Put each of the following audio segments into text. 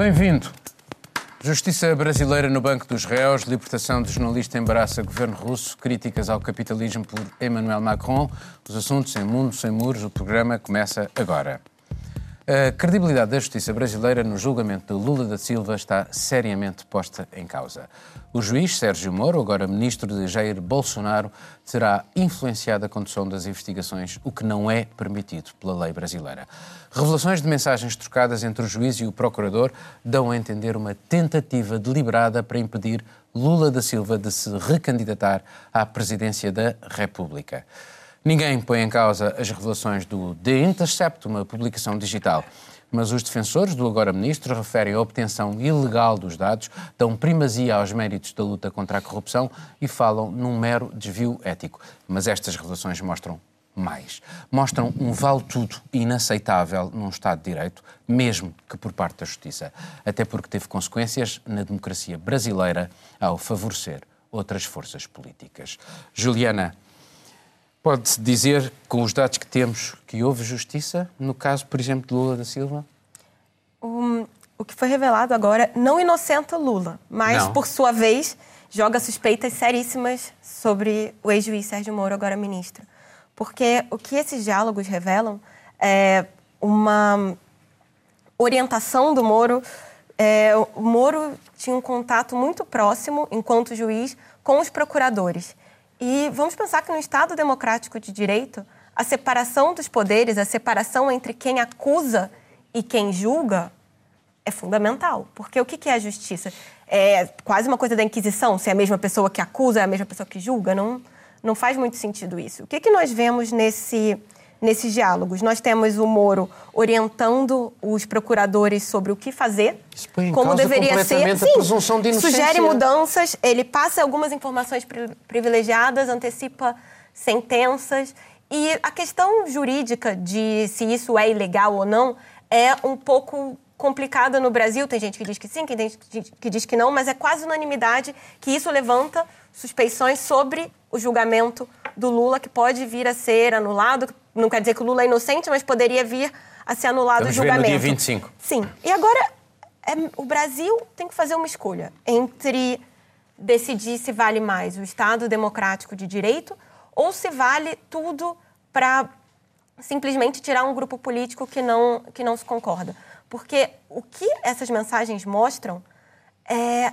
Bem-vindo. Justiça brasileira no Banco dos Réus, libertação de jornalista embaraça governo russo, críticas ao capitalismo por Emmanuel Macron, os assuntos em Mundo Sem Muros, o programa começa agora. A credibilidade da justiça brasileira no julgamento de Lula da Silva está seriamente posta em causa. O juiz Sérgio Moro, agora ministro de Jair Bolsonaro, terá influenciado a condução das investigações, o que não é permitido pela lei brasileira. Revelações de mensagens trocadas entre o juiz e o procurador dão a entender uma tentativa deliberada para impedir Lula da Silva de se recandidatar à presidência da República. Ninguém põe em causa as revelações do The Intercept, uma publicação digital. Mas os defensores do agora ministro referem a obtenção ilegal dos dados, dão primazia aos méritos da luta contra a corrupção e falam num mero desvio ético. Mas estas revelações mostram mais. Mostram um vale-tudo inaceitável num Estado de Direito, mesmo que por parte da Justiça. Até porque teve consequências na democracia brasileira ao favorecer outras forças políticas. Juliana, Pode-se dizer, com os dados que temos, que houve justiça no caso, por exemplo, de Lula da Silva? Um, o que foi revelado agora não inocenta Lula, mas, não. por sua vez, joga suspeitas seríssimas sobre o ex-juiz Sérgio Moro, agora ministro. Porque o que esses diálogos revelam é uma orientação do Moro. É, o Moro tinha um contato muito próximo, enquanto juiz, com os procuradores. E vamos pensar que no Estado democrático de direito, a separação dos poderes, a separação entre quem acusa e quem julga é fundamental. Porque o que é a justiça? É quase uma coisa da Inquisição, se é a mesma pessoa que acusa, é a mesma pessoa que julga. Não, não faz muito sentido isso. O que, que nós vemos nesse nesses diálogos. Nós temos o Moro orientando os procuradores sobre o que fazer, como deveria ser. Sim, de sugere mudanças, ele passa algumas informações privilegiadas, antecipa sentenças. E a questão jurídica de se isso é ilegal ou não é um pouco complicada no Brasil. Tem gente que diz que sim, tem gente que diz que não, mas é quase unanimidade que isso levanta suspeições sobre o julgamento do Lula, que pode vir a ser anulado, não quer dizer que o Lula é inocente, mas poderia vir a ser anulado Vamos o julgamento. Ver no dia 25. Sim. E agora é, o Brasil tem que fazer uma escolha entre decidir se vale mais o Estado democrático de direito ou se vale tudo para simplesmente tirar um grupo político que não, que não se concorda. Porque o que essas mensagens mostram é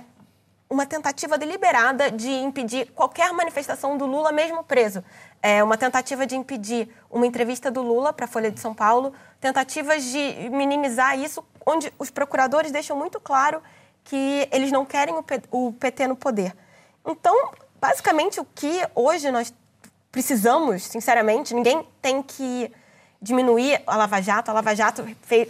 uma tentativa deliberada de impedir qualquer manifestação do Lula, mesmo preso. É uma tentativa de impedir uma entrevista do Lula para a Folha de São Paulo, tentativas de minimizar isso, onde os procuradores deixam muito claro que eles não querem o PT no poder. Então, basicamente, o que hoje nós precisamos, sinceramente, ninguém tem que diminuir a Lava Jato. A Lava Jato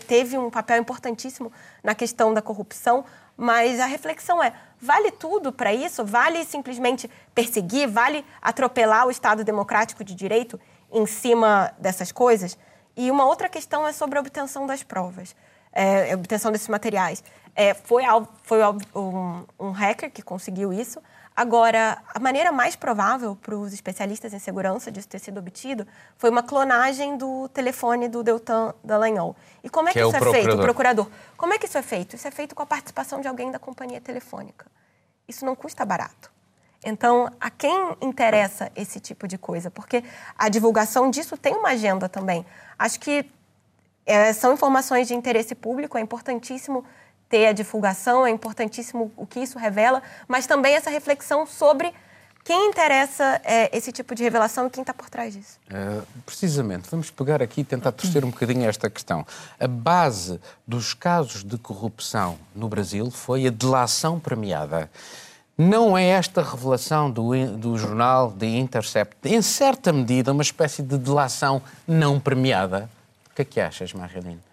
teve um papel importantíssimo na questão da corrupção, mas a reflexão é: vale tudo para isso? Vale simplesmente perseguir? Vale atropelar o Estado democrático de direito em cima dessas coisas? E uma outra questão é sobre a obtenção das provas, é, a obtenção desses materiais. É, foi foi um, um hacker que conseguiu isso, Agora, a maneira mais provável para os especialistas em segurança disso ter sido obtido foi uma clonagem do telefone do Deltan Dallagnol. E como é que, que é isso é, feito? O procurador. Como é que isso é feito? Isso é feito com a participação de alguém da companhia telefônica. Isso não custa barato. Então, a quem interessa esse tipo de coisa? Porque a divulgação disso tem uma agenda também. Acho que é, são informações de interesse público, é importantíssimo ter a divulgação, é importantíssimo o que isso revela, mas também essa reflexão sobre quem interessa é, esse tipo de revelação e quem está por trás disso. Uh, precisamente, vamos pegar aqui e tentar torcer um bocadinho esta questão. A base dos casos de corrupção no Brasil foi a delação premiada. Não é esta revelação do, do jornal The Intercept, em certa medida, uma espécie de delação não premiada? O que é que achas, Marilene?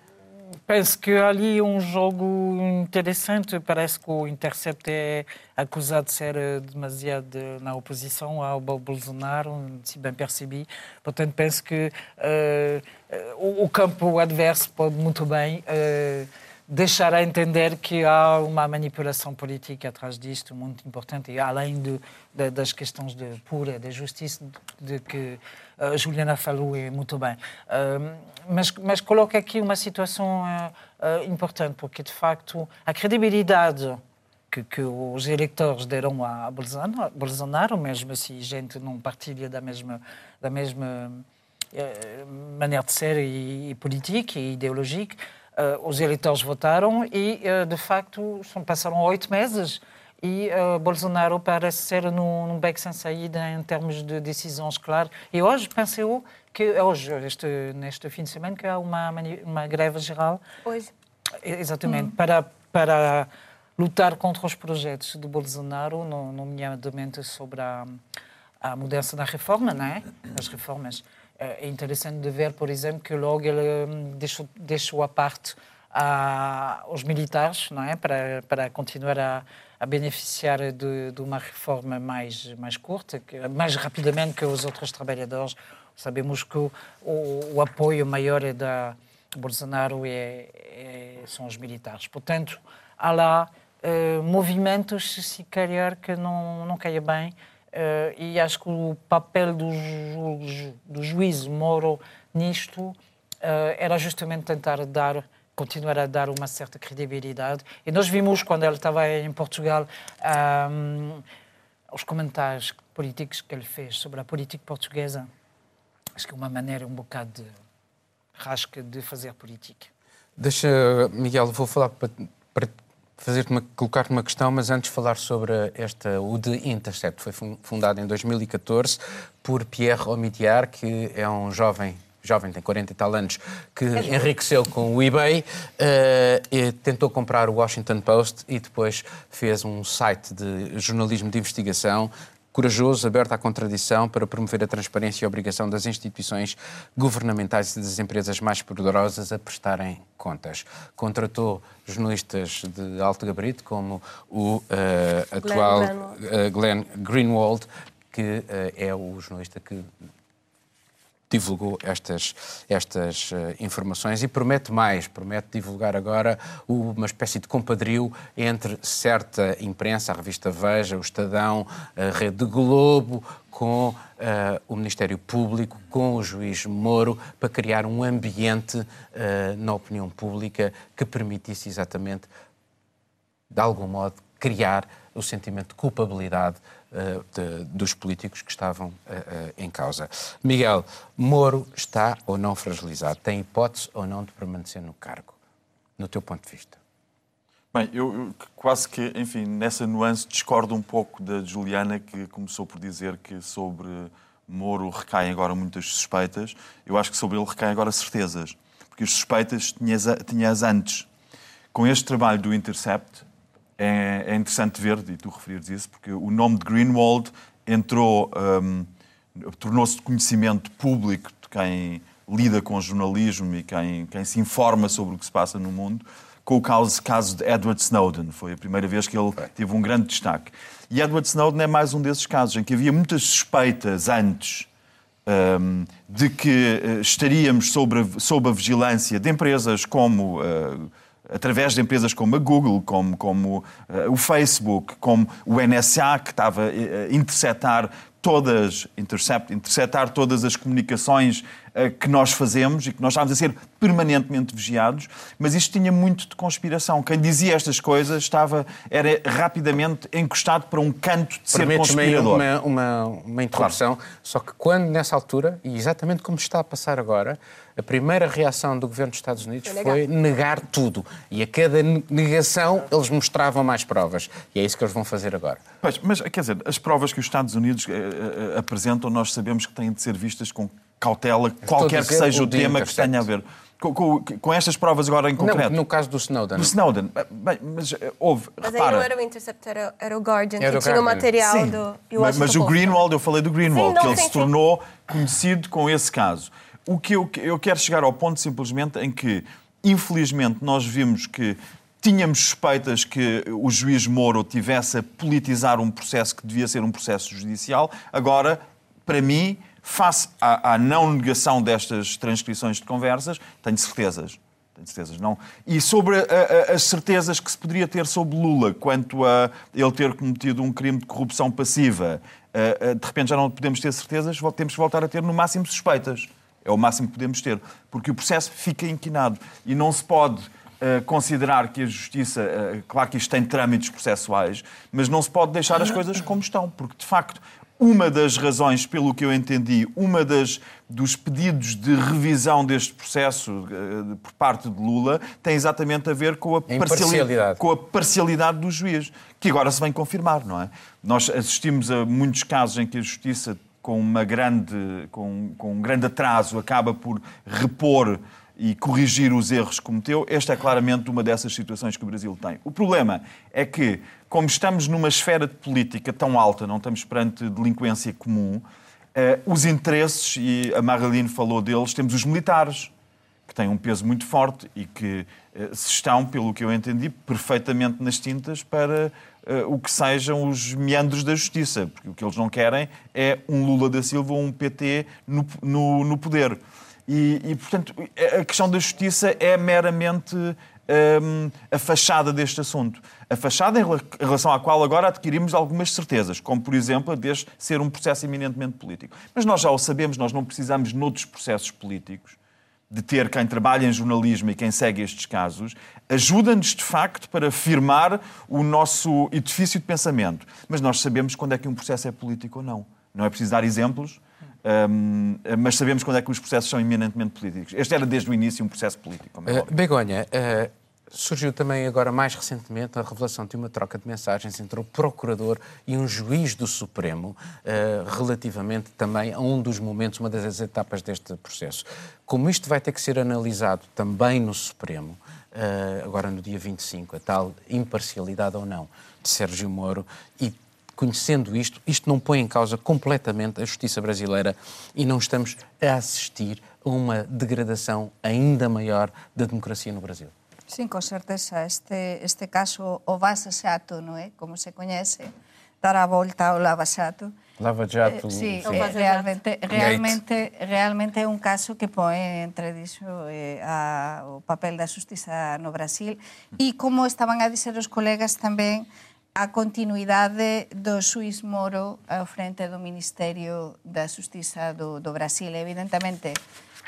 Penso que ali um jogo interessante. Parece que o Intercept é acusado de ser eh, demasiado na oposição ao Bolsonaro, se bem percebi. Portanto, penso que uh, o campo adverso pode muito bem uh, deixar a entender que há uma manipulação política atrás disto muito importante e além de, de, das questões de pura da justiça de, de que a uh, Juliana falou e muito bem. Uh, mas mas coloca aqui uma situação uh, importante porque de facto a credibilidade que, que, os eleitores deram a Bolsonaro, Bolsonaro, mesmo se gente não partilha da mesma, da mesma eh, maneira de ser e, e política e ideológica, os eleitores votaram e, uh, de facto, passaram oito meses e uh, Bolsonaro parece ser num, num beco sem saída em termos de decisões, claro. E hoje penso eu que, hoje, este, neste fim de semana, que há uma, uma greve geral. Hoje. Exatamente, hum. para, para lutar contra os projetos de Bolsonaro, nomeadamente sobre a, a mudança da reforma, não é? As reformas. É interessante de ver, por exemplo, que logo ele hum, deixou, deixou a parte a, os militares, não é? Para, para continuar a, a beneficiar de, de, uma reforma mais, mais curta, que, mais rapidamente que os outros trabalhadores. Sabemos que o, o, apoio maior é da Bolsonaro é, é, são os militares. Portanto, há lá uh, movimentos, se calhar, que não, não caia bem. Uh, e acho que o papel do, ju, do juiz Moro nisto uh, era justamente tentar dar continuar a dar uma certa credibilidade. E nós vimos, quando ele estava em Portugal, um, os comentários políticos que ele fez sobre a política portuguesa. Acho que é uma maneira um bocado de rasca de fazer política. Deixa, Miguel, vou falar para, para fazer colocar-te uma questão, mas antes falar sobre esta, o The Intercept. Foi fundado em 2014 por Pierre Omidyar, que é um jovem jovem, tem 40 e tal anos, que enriqueceu com o eBay, uh, e tentou comprar o Washington Post e depois fez um site de jornalismo de investigação corajoso, aberto à contradição para promover a transparência e a obrigação das instituições governamentais e das empresas mais poderosas a prestarem contas. Contratou jornalistas de alto gabarito, como o uh, atual uh, Glenn Greenwald, que uh, é o jornalista que divulgou estas, estas uh, informações e promete mais, promete divulgar agora uma espécie de compadrio entre certa imprensa, a revista Veja, o Estadão, a Rede Globo, com uh, o Ministério Público, com o juiz Moro, para criar um ambiente uh, na opinião pública que permitisse exatamente, de algum modo, criar o sentimento de culpabilidade de, dos políticos que estavam uh, uh, em causa. Miguel, Moro está ou não fragilizado? Tem hipótese ou não de permanecer no cargo, no teu ponto de vista? Bem, eu, eu, quase que, enfim, nessa nuance discordo um pouco da Juliana, que começou por dizer que sobre Moro recaem agora muitas suspeitas. Eu acho que sobre ele recaem agora certezas, porque as suspeitas tinhas, tinhas antes. Com este trabalho do Intercept, é, é interessante ver, e tu referires isso, porque o nome de Greenwald entrou, um, tornou-se de conhecimento público de quem lida com jornalismo e quem, quem se informa sobre o que se passa no mundo, com o caso, caso de Edward Snowden. Foi a primeira vez que ele teve um grande destaque. E Edward Snowden é mais um desses casos em que havia muitas suspeitas antes um, de que uh, estaríamos sob a, sob a vigilância de empresas como. Uh, através de empresas como a Google, como, como uh, o Facebook, como o NSA, que estava a interceptar todas, intercept, interceptar todas as comunicações uh, que nós fazemos e que nós estávamos a ser permanentemente vigiados, mas isto tinha muito de conspiração. Quem dizia estas coisas estava, era rapidamente encostado para um canto de ser conspirador. Uma, uma, uma interrupção, claro. só que quando nessa altura, e exatamente como está a passar agora, a primeira reação do governo dos Estados Unidos foi, foi negar tudo. E a cada negação eles mostravam mais provas. E é isso que eles vão fazer agora. Pois, mas, quer dizer, as provas que os Estados Unidos eh, eh, apresentam, nós sabemos que têm de ser vistas com cautela, qualquer que seja o, o tema que tenha a ver. Com, com, com, estas provas agora em concreto? Não, no caso do Snowden. Do Snowden. Bem, mas eh, houve, Mas repara... aí não era o Intercept, era, era o Guardian, era que o tinha Guardian. o material sim, do... Mas, mas o Greenwald, eu falei do Greenwald, sim, que ele se tornou conhecido com esse caso. O que eu, eu quero chegar ao ponto simplesmente em que, infelizmente, nós vimos que tínhamos suspeitas que o juiz Moro tivesse a politizar um processo que devia ser um processo judicial. Agora, para mim, face à, à não negação destas transcrições de conversas, tenho certezas. tenho certezas. Não. E sobre a, a, as certezas que se poderia ter sobre Lula quanto a ele ter cometido um crime de corrupção passiva, uh, uh, de repente já não podemos ter certezas, temos que voltar a ter no máximo suspeitas. É o máximo que podemos ter, porque o processo fica inquinado e não se pode uh, considerar que a justiça, claro que isto tem trâmites processuais, mas não se pode deixar as coisas como estão, porque de facto uma das razões, pelo que eu entendi, uma das dos pedidos de revisão deste processo uh, por parte de Lula tem exatamente a ver com a, parcialidade. com a parcialidade do juiz, que agora se vem confirmar, não é? Nós assistimos a muitos casos em que a justiça com, uma grande, com, com um grande atraso acaba por repor e corrigir os erros que cometeu. Esta é claramente uma dessas situações que o Brasil tem. O problema é que, como estamos numa esfera de política tão alta, não estamos perante delinquência comum, eh, os interesses, e a Marilene falou deles, temos os militares, que têm um peso muito forte e que eh, se estão, pelo que eu entendi, perfeitamente nas tintas para uh, o que sejam os meandros da justiça. Porque o que eles não querem é um Lula da Silva ou um PT no, no, no poder. E, e, portanto, a questão da justiça é meramente um, a fachada deste assunto. A fachada em relação à qual agora adquirimos algumas certezas, como, por exemplo, a de ser um processo eminentemente político. Mas nós já o sabemos, nós não precisamos, noutros processos políticos, de ter quem trabalha em jornalismo e quem segue estes casos, ajuda-nos, de facto, para firmar o nosso edifício de pensamento. Mas nós sabemos quando é que um processo é político ou não. Não é preciso dar exemplos, um, mas sabemos quando é que os processos são eminentemente políticos. Este era desde o início um processo político. Uh, Begonha, uh, surgiu também agora mais recentemente a revelação de uma troca de mensagens entre o procurador e um juiz do Supremo uh, relativamente também a um dos momentos, uma das etapas deste processo. Como isto vai ter que ser analisado também no Supremo, agora no dia 25, a tal imparcialidade ou não de Sérgio Moro e conhecendo isto, isto não põe em causa completamente a justiça brasileira e não estamos a assistir a uma degradação ainda maior da democracia no Brasil. Sim, con certeza. Este, este caso, o Vasa Xato, non é? Como se coñece, dar a volta ao Lava Xato. Lava eh, Xato. Eh, sí, sí. Eh, realmente, realmente, realmente é un caso que pone entre diso eh, a, o papel da justiza no Brasil e como estaban a dizer os colegas tamén a continuidade do Suís Moro ao frente do Ministerio da Justiza do, do Brasil. Evidentemente,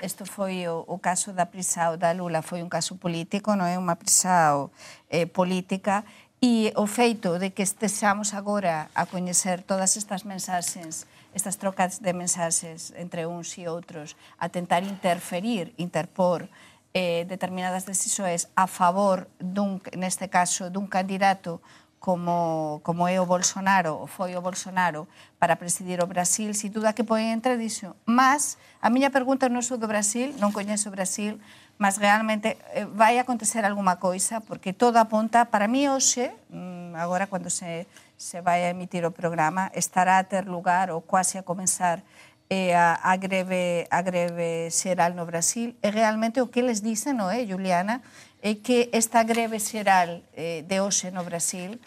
Isto foi o, eh, o caso da prisão da Lula, foi un caso político, non é unha prisão eh, política, e o feito de que estexamos agora a coñecer todas estas mensaxes estas trocas de mensaxes entre uns e outros a tentar interferir, interpor eh, determinadas decisións a favor dun, neste caso dun candidato como, como é o Bolsonaro, ou foi o Bolsonaro, para presidir o Brasil, si duda que põe entre disso. Mas, a miña pergunta non sou do Brasil, non coñeço o Brasil, mas realmente eh, vai acontecer alguma coisa, porque todo apunta, para mí hoxe, mm, agora cando se, se vai a emitir o programa, estará a ter lugar, ou quase a comenzar, eh, a, a, greve, a greve xeral no Brasil, e realmente o que les dicen, non é, Juliana, é que esta greve xeral eh, de hoxe no Brasil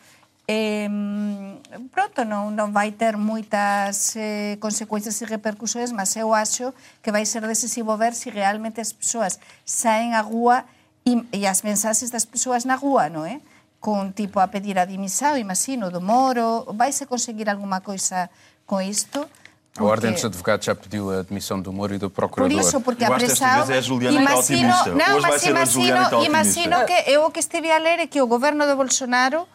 eh, pronto non, non vai ter moitas eh, consecuencias e repercusións, mas eu acho que vai ser decisivo ver se si realmente as persoas saen á rúa e, e as mensaxes das persoas na rúa, non é? Con tipo a pedir a dimisión, imagino, do Moro, vai se conseguir alguma coisa con isto? A Ordem dos Advogados já pediu a demissão do Moro e do Procurador. Por isso, porque a pressão... é a Juliana imagino, que não, Hoje mas imagino, imagino que eu o que estive a ler é que o governo de Bolsonaro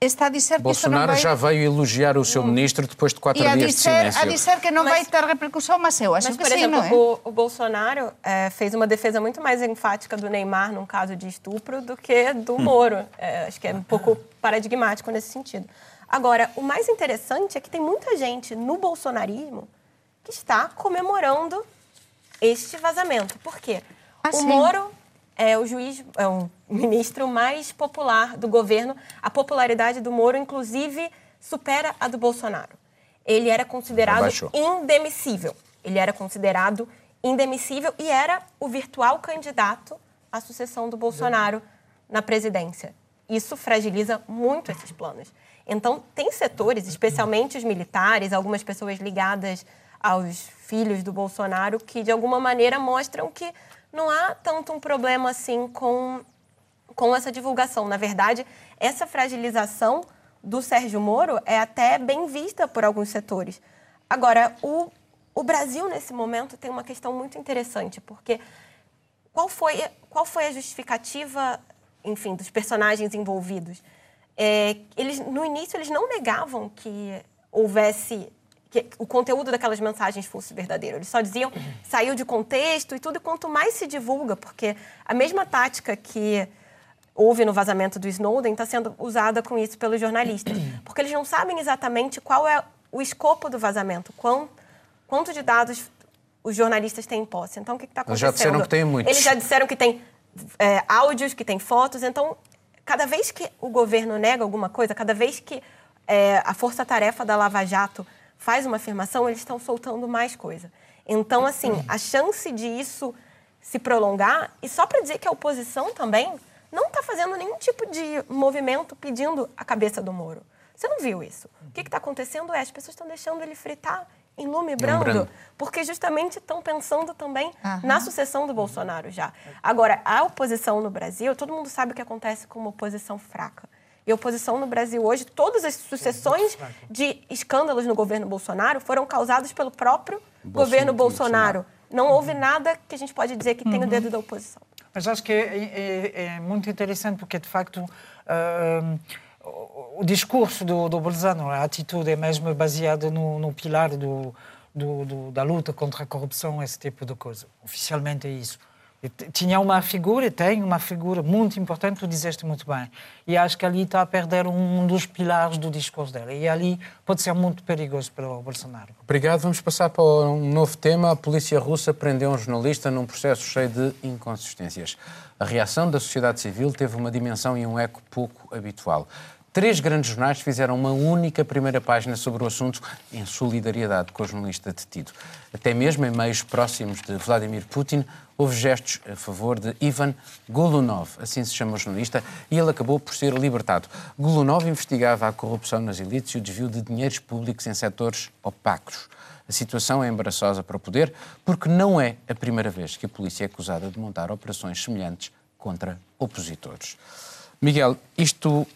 está a dizer que Bolsonaro vai... já veio elogiar o seu ministro depois de quatro dias dizer, de silêncio. a dizer que não mas, vai ter repercussão, mas eu acho mas, que por sim, exemplo, não é? o, o Bolsonaro é, fez uma defesa muito mais enfática do Neymar num caso de estupro do que do hum. Moro. É, acho que é um pouco paradigmático nesse sentido. Agora, o mais interessante é que tem muita gente no bolsonarismo que está comemorando este vazamento. Por quê? Ah, o sim. Moro é o juiz, é o ministro mais popular do governo. A popularidade do Moro, inclusive, supera a do Bolsonaro. Ele era considerado Abaixou. indemissível. Ele era considerado indemissível e era o virtual candidato à sucessão do Bolsonaro na presidência. Isso fragiliza muito esses planos. Então, tem setores, especialmente os militares, algumas pessoas ligadas aos filhos do Bolsonaro que, de alguma maneira, mostram que não há tanto um problema assim com, com essa divulgação. Na verdade, essa fragilização do Sérgio Moro é até bem vista por alguns setores. Agora, o, o Brasil, nesse momento, tem uma questão muito interessante, porque qual foi, qual foi a justificativa, enfim, dos personagens envolvidos? É, eles, no início, eles não negavam que houvesse que o conteúdo daquelas mensagens fosse verdadeiro. Eles só diziam saiu de contexto e tudo. E quanto mais se divulga, porque a mesma tática que houve no vazamento do Snowden está sendo usada com isso pelos jornalistas, porque eles não sabem exatamente qual é o escopo do vazamento, quão, quanto de dados os jornalistas têm em posse. Então, o que está acontecendo? Eles já disseram que tem muitos. Eles já disseram que tem é, áudios, que tem fotos. Então, cada vez que o governo nega alguma coisa, cada vez que é, a força-tarefa da Lava Jato faz uma afirmação, eles estão soltando mais coisa. Então, assim, a chance de isso se prolongar, e só para dizer que a oposição também não está fazendo nenhum tipo de movimento pedindo a cabeça do Moro. Você não viu isso. O que está acontecendo é as pessoas estão deixando ele fritar em lume brando, porque justamente estão pensando também Aham. na sucessão do Bolsonaro já. Agora, a oposição no Brasil, todo mundo sabe o que acontece com uma oposição fraca. E a oposição no Brasil hoje, todas as sucessões de escândalos no governo Bolsonaro foram causadas pelo próprio Bolsonaro, governo Bolsonaro. Não houve nada que a gente pode dizer que tem o uhum. dedo da oposição. Mas acho que é, é, é muito interessante porque, de facto, uh, o, discurso do, do Bolsonaro, a atitude é mesmo baseada no, no pilar do, do, da luta contra a corrupção, esse tipo de coisa. Oficialmente é isso tinha uma figura, tem uma figura muito importante, tu dizeste muito bem. E acho que ali está a perder um dos pilares do discurso dela. E ali pode ser muito perigoso para o Bolsonaro. Obrigado. Vamos passar para um novo tema. A polícia russa prendeu um jornalista num processo cheio de inconsistências. A reação da sociedade civil teve uma dimensão e um eco pouco habitual. Três grandes jornais fizeram uma única primeira página sobre o assunto em solidariedade com o jornalista detido. Até mesmo em meios próximos de Vladimir Putin, houve gestos a favor de Ivan Golunov, assim se chama o jornalista, e ele acabou por ser libertado. Golunov investigava a corrupção nas elites e o desvio de dinheiros públicos em setores opacos. A situação é embaraçosa para o poder porque não é a primeira vez que a polícia é acusada de montar operações semelhantes contra opositores. Miguel, isto uh,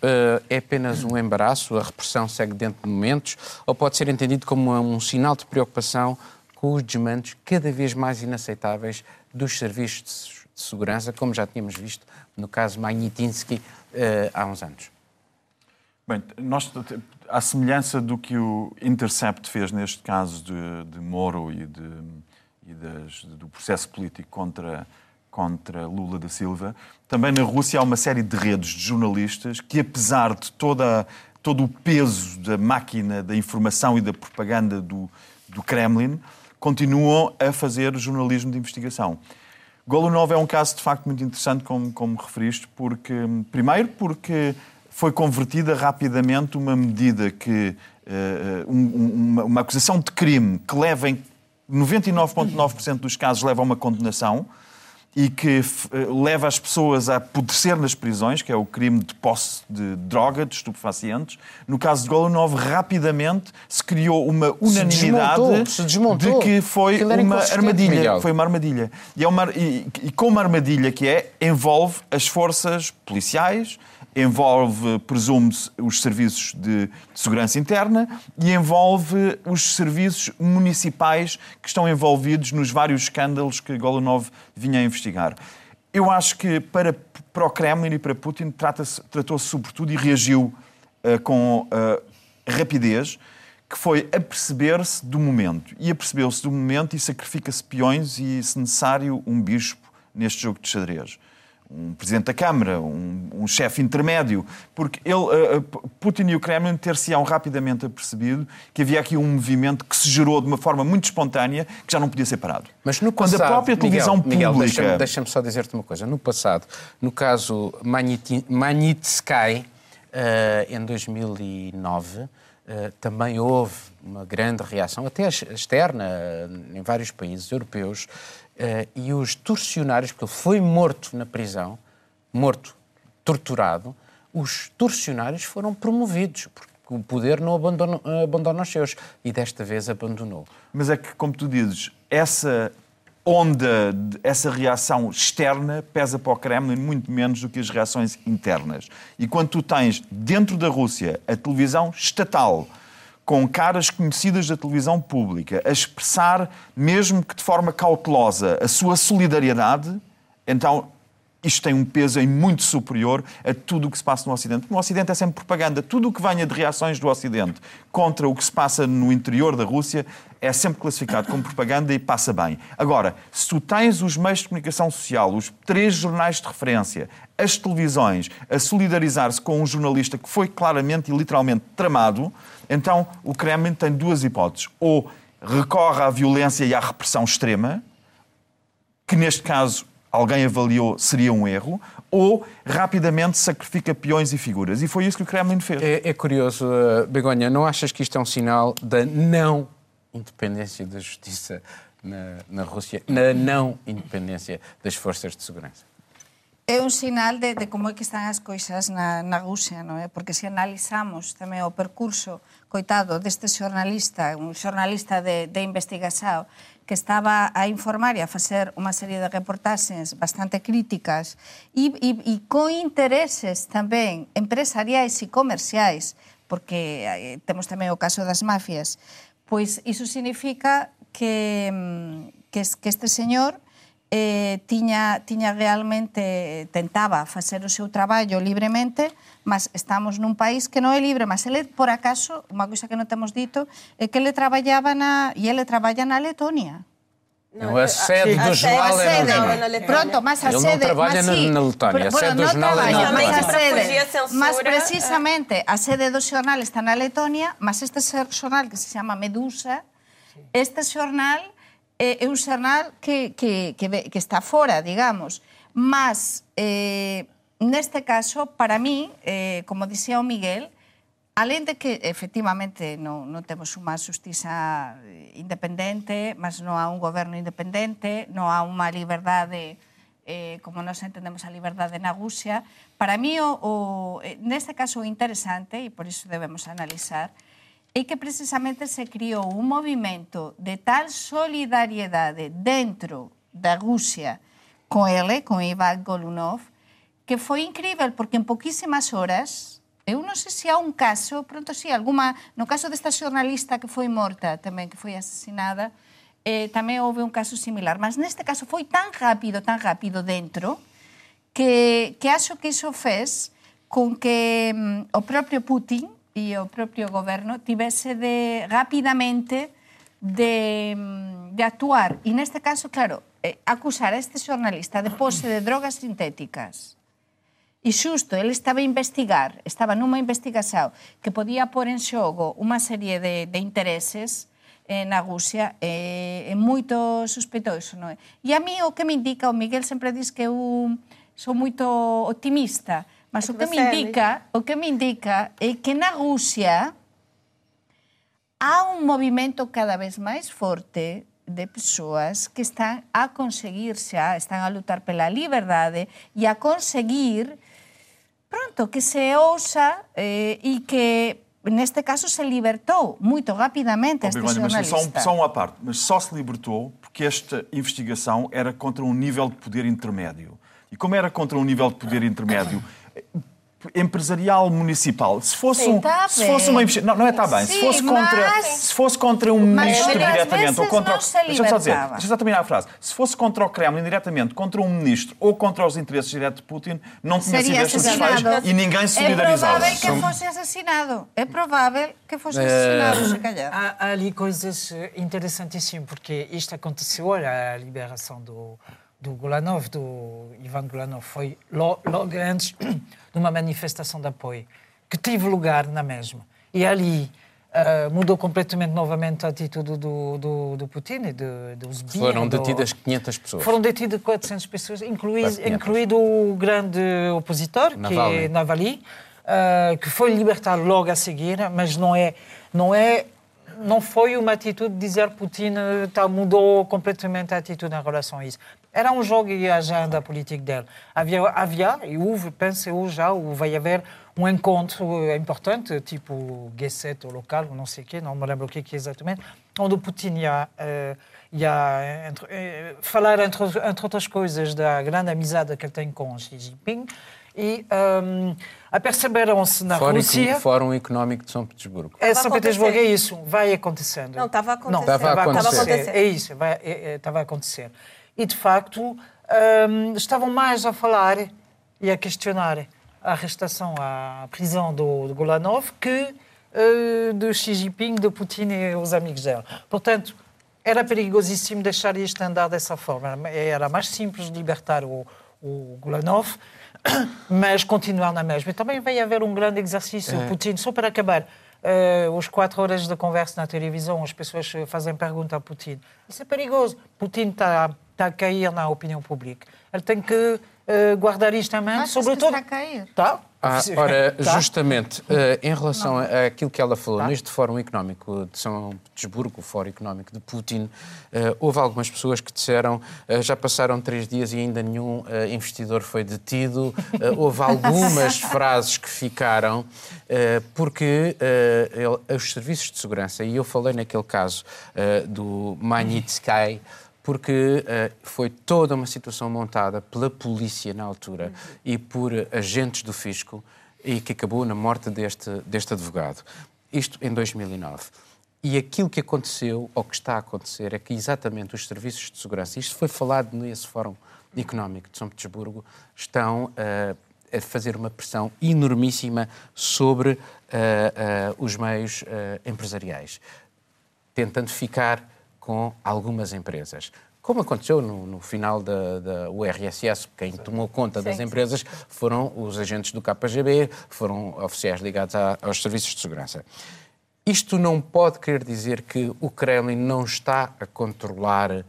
é apenas um embaraço, a repressão segue dentro de momentos, ou pode ser entendido como um sinal de preocupação com os desmandos cada vez mais inaceitáveis dos serviços de segurança, como já tínhamos visto no caso Magnitsky uh, há uns anos? Bem, nós, à semelhança do que o Intercept fez neste caso de, de Moro e, de, e das, do processo político contra contra Lula da Silva. Também na Rússia há uma série de redes de jornalistas que, apesar de toda, todo o peso da máquina da informação e da propaganda do, do Kremlin, continuam a fazer jornalismo de investigação. Golunov é um caso de facto muito interessante, como, como referiste, porque, primeiro, porque foi convertida rapidamente uma medida que. Uh, um, uma, uma acusação de crime que leva em 99,9% dos casos leva a uma condenação e que eh, leva as pessoas a apodrecer nas prisões, que é o crime de posse de droga, de estupefacientes. No caso de Golunov, rapidamente se criou uma unanimidade se desmontou, se desmontou. de que foi uma armadilha. Miguel. Foi uma armadilha. E, é uma, e, e com uma armadilha que é, envolve as forças policiais, envolve, presume-se, os serviços de, de, segurança interna e envolve os serviços municipais que estão envolvidos nos vários escândalos que Golunov vinha a investigar. Eu acho que para, para o Kremlin e para Putin tratou-se sobretudo e reagiu uh, com uh, rapidez, que foi aperceber-se do momento. E apercebeu-se do momento e sacrifica-se peões e, se necessário, um bispo neste jogo de xadrez um presidente da Câmara, um, um chefe intermédio, porque ele, uh, Putin e o Kremlin ter-se-ão rapidamente apercebido que havia aqui um movimento que se gerou de uma forma muito espontânea que já não podia ser parado. Mas no passado, Quando a própria televisão Miguel, pública... Miguel, deixa-me deixa só dizer-te uma coisa. No passado, no caso Magnitsky, uh, em 2009, uh, também houve uma grande reação, até externa, em vários países europeus, e os torcionários, porque ele foi morto na prisão, morto, torturado, os torcionários foram promovidos, porque o poder não abandona, abandona os seus. E desta vez abandonou. Mas é que, como tu dizes, essa onda, essa reação externa pesa para o Kremlin muito menos do que as reações internas. E quando tu tens dentro da Rússia a televisão estatal com caras conhecidas da televisão pública a expressar, mesmo que de forma cautelosa, a sua solidariedade, então isto tem um peso muito superior a tudo o que se passa no Ocidente. No Ocidente é sempre propaganda. Tudo o que venha de reações do Ocidente contra o que se passa no interior da Rússia é sempre classificado como propaganda e passa bem. Agora, se tu tens os meios de comunicação social, os três jornais de referência, as televisões, a solidarizar-se com um jornalista que foi claramente e literalmente tramado, então o Kremlin tem duas hipóteses. Ou recorre à violência e à repressão extrema, que neste caso alguém avaliou seria um erro, ou rapidamente sacrifica peões e figuras. E foi isso que o Kremlin fez. É, é curioso, uh, Begonha, não achas que isto é um sinal da não independência da justiça na, na Rússia, na não independência das forças de segurança? é un sinal de, de como é que están as coisas na, na Rusia, non é? Porque se analizamos tamén o percurso coitado deste xornalista, un xornalista de, de investigación, que estaba a informar e a facer unha serie de reportaxes bastante críticas e, e, e con intereses tamén empresariais e comerciais, porque eh, temos tamén o caso das mafias, pois iso significa que, mm, que, que este señor eh, tiña, tiña realmente tentaba facer o seu traballo libremente, mas estamos nun país que non é libre, mas ele, por acaso, unha cousa que non temos dito, é que ele traballaba na, e ele traballa na Letonia. No, a sede do jornal é na Letônia. Pronto, mas a sede... Ele não trabalha mas, sim, na Letonia, a sede do jornal é na Letônia. Mas precisamente a sede do jornal está na Letonia, mas este jornal que se chama Medusa, este jornal é, é un xornal que, que, que, que está fora, digamos. Mas, eh, neste caso, para mí, eh, como dixía o Miguel, além de que efectivamente non, non temos unha justiza independente, mas non há un goberno independente, non há unha liberdade eh, como nos entendemos a liberdade na Rusia. Para mí, o, o, eh, neste caso, o interesante, e por iso debemos analizar, é que precisamente se criou un movimento de tal solidariedade dentro da Rusia con ele, con Ivan Golunov, que foi incrível, porque en poquísimas horas, eu non sei se há un caso, pronto si, sí, alguma, no caso desta xornalista que foi morta tamén, que foi asesinada, eh, tamén houve un caso similar, mas neste caso foi tan rápido, tan rápido dentro, que, que acho que iso fez con que mm, o propio Putin e o propio goberno tivese de rapidamente de, mm, de actuar. E neste caso, claro, eh, acusar a este xornalista de pose de drogas sintéticas. E xusto, ele estaba a investigar, estaba nunha investigación que podía pôr en xogo unha serie de, de intereses eh, na Rusia eh, é moito suspeitoso, non é? E a mí o que me indica, o Miguel sempre diz que eu sou moito optimista, Mas é o que me indica, o que me indica é que na Rússia há um movimento cada vez mais forte de pessoas que estão a conseguir xa, estão a lutar pela liberdade e a conseguir pronto, que se ousa eh, e que neste caso se libertou muito rapidamente este jornalista. Mas só, um, só uma parte, mas só se libertou porque esta investigação era contra um nível de poder intermédio. E como era contra um nível de poder intermédio empresarial municipal. Se fosse, Sim, um, tá se fosse uma não, não é está bem. Sim, se fosse contra, mas... se fosse contra um ministro diretamente ou contra, deixa-me só dizer, deixa só terminar a frase. Se fosse contra o Kremlin diretamente, contra um ministro ou contra os interesses diretos de Putin, não tinha sido estes desfeitos e ninguém se solidarizava. É provável que fosse assassinado. É provável que fosse assassinado, se calhar. Há, há ali coisas interessantíssimas, porque isto aconteceu, a liberação do do Gulanov, do Ivan Gulanov, foi logo antes de uma manifestação de apoio, que teve lugar na mesma. E ali uh, mudou completamente novamente a atitude do, do, do Putin e de, dos BIA. Foram detidas 500 pessoas. Foram detidas 400 pessoas, incluído, incluído o grande opositor, Navalny. que é Navalny, uh, que foi libertado logo a seguir, mas não é, não é não foi uma atitude de dizer Putin tá, mudou completamente a atitude em relação a isso. Era um jogo e a agenda política dele. Havia, havia e houve, penso eu já, vai haver um encontro importante, tipo G7 ou local, ou não sei o quê, não me lembro o que é exatamente, onde o Putin ia, uh, ia entre, uh, falar, entre, entre outras coisas, da grande amizade que ele tem com Xi Jinping, e um, aperceberam-se na Fórum, Rússia... Fórum Económico de São Petersburgo. É, São Petersburgo é isso, vai acontecendo. Não, estava acontecendo. Não, estava a acontecer. É isso, vai, é, estava a acontecer. E, de facto, um, estavam mais a falar e a questionar a arrestação, a prisão do, do Golanov que uh, de Xi Jinping, de Putin e os amigos dela. Portanto, era perigosíssimo deixar isto andar dessa forma. Era mais simples libertar o, o Golanov, mas continuar na mesma. E também vai haver um grande exercício. É. Putin, só para acabar, uh, os quatro horas de conversa na televisão, as pessoas fazem pergunta a Putin. Isso é perigoso. Putin está tá a cair na opinião pública. Ele tem que uh, guardar isto em mente, sobretudo. Está a cair. Tá? Ah, ora, tá? justamente, uh, em relação não. àquilo que ela falou tá? neste Fórum Económico de São Petersburgo, o Fórum Económico de Putin, uh, houve algumas pessoas que disseram uh, já passaram três dias e ainda nenhum investidor foi detido. houve algumas frases que ficaram, porque ele, os serviços de segurança, e eu falei naquele caso do Magnitsky, porque uh, foi toda uma situação montada pela polícia na altura uhum. e por agentes do fisco e que acabou na morte deste, deste advogado. Isto em 2009. E aquilo que aconteceu, ou que está a acontecer, é que exatamente os serviços de segurança, isto foi falado nesse Fórum Económico de São Petersburgo, estão uh, a fazer uma pressão enormíssima sobre uh, os meios empresariais, tentando ficar com algumas empresas. Como aconteceu no, no final da, da URSS, quem tomou conta das empresas foram os agentes do KGB, foram oficiais ligados a, aos serviços de segurança. Isto não pode querer dizer que o Kremlin não está a controlar